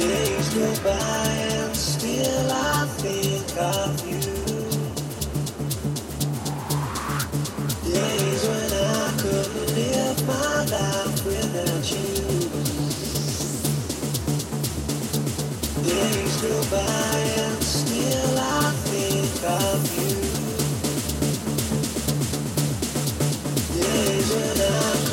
Days go by and still I think of you. Days when I couldn't live my life without you. Days go by and still I think of you. Days when I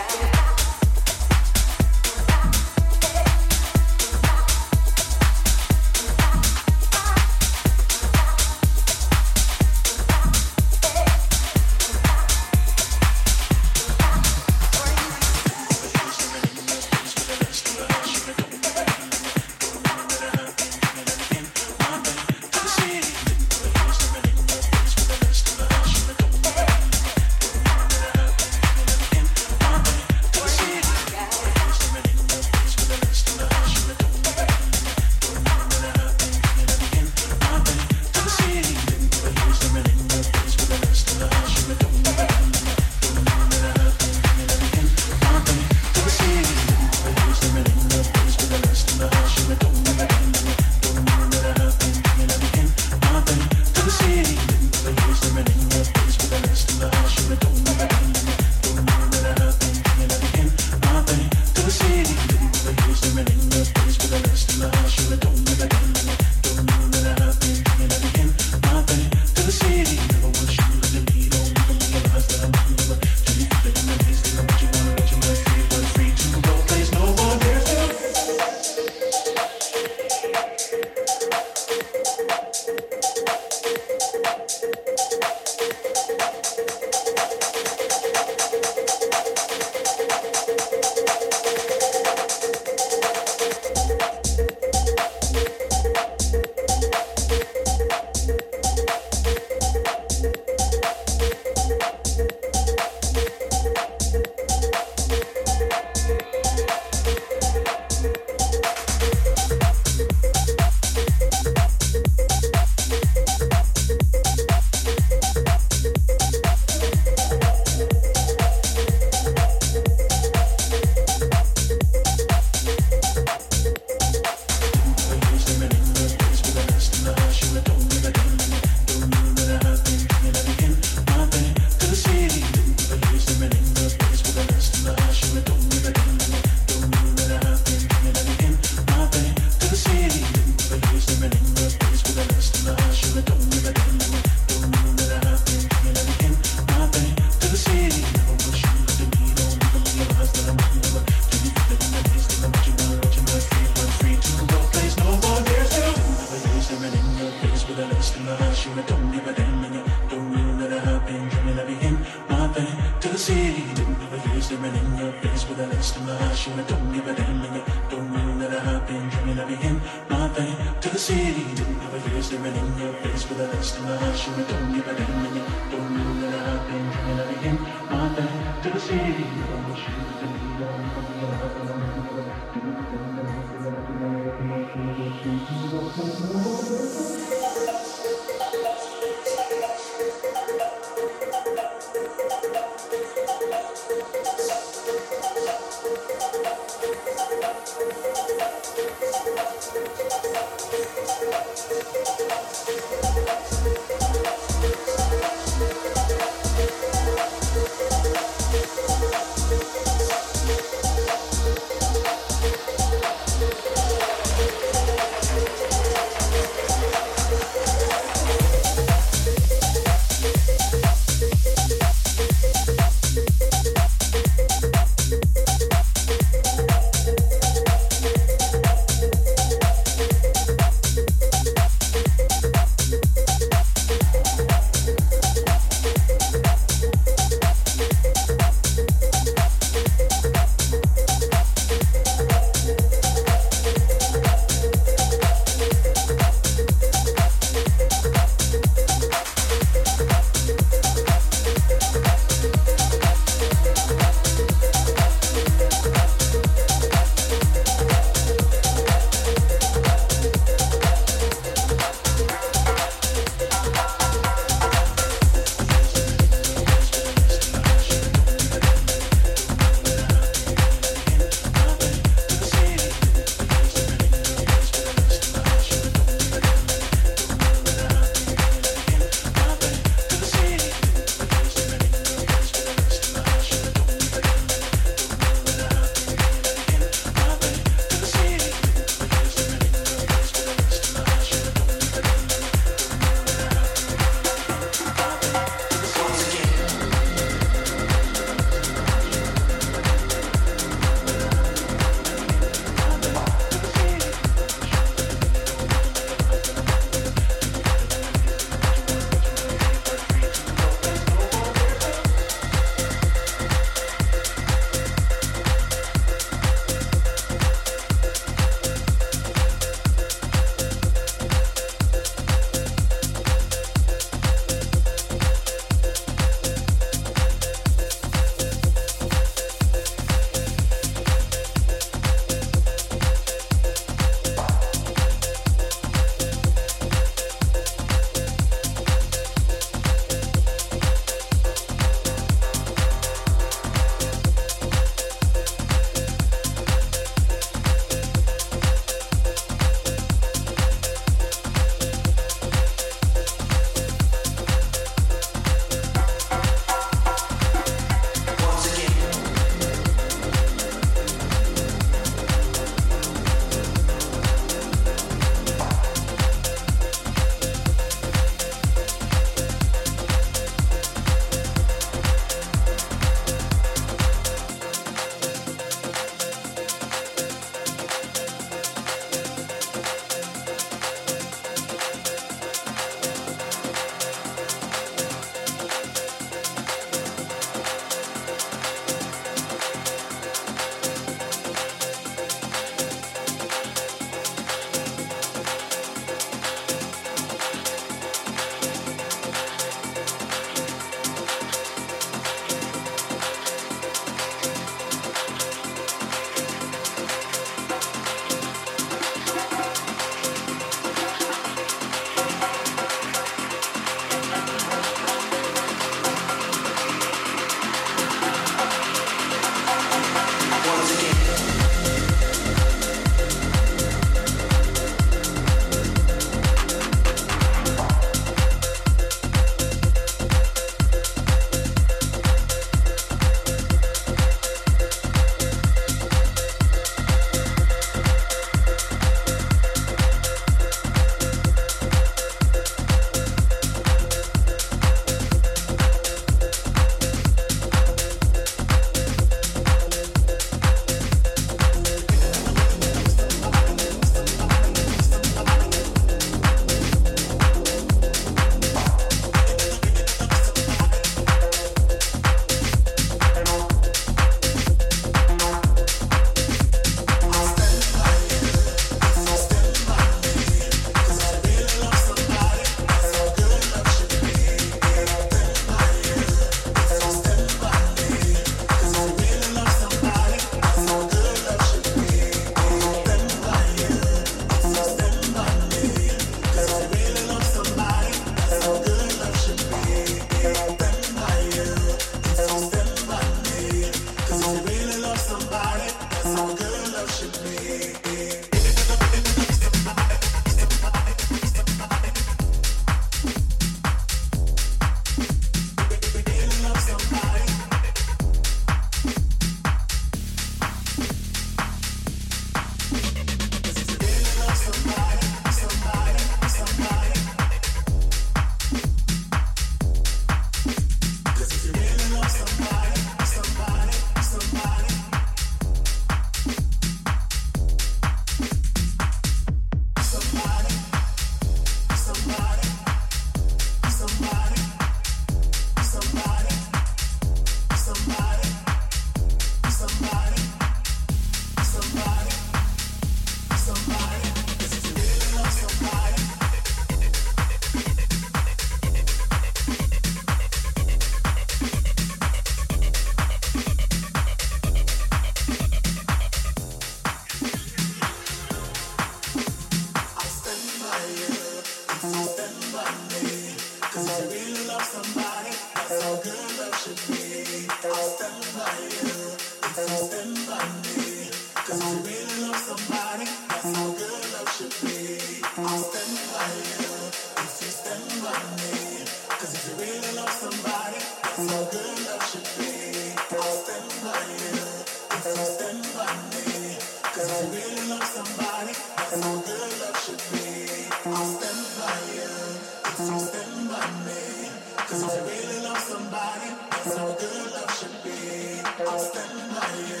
That's how good love should be. I'll stand by you.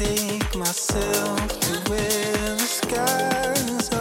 take myself to where the skies are.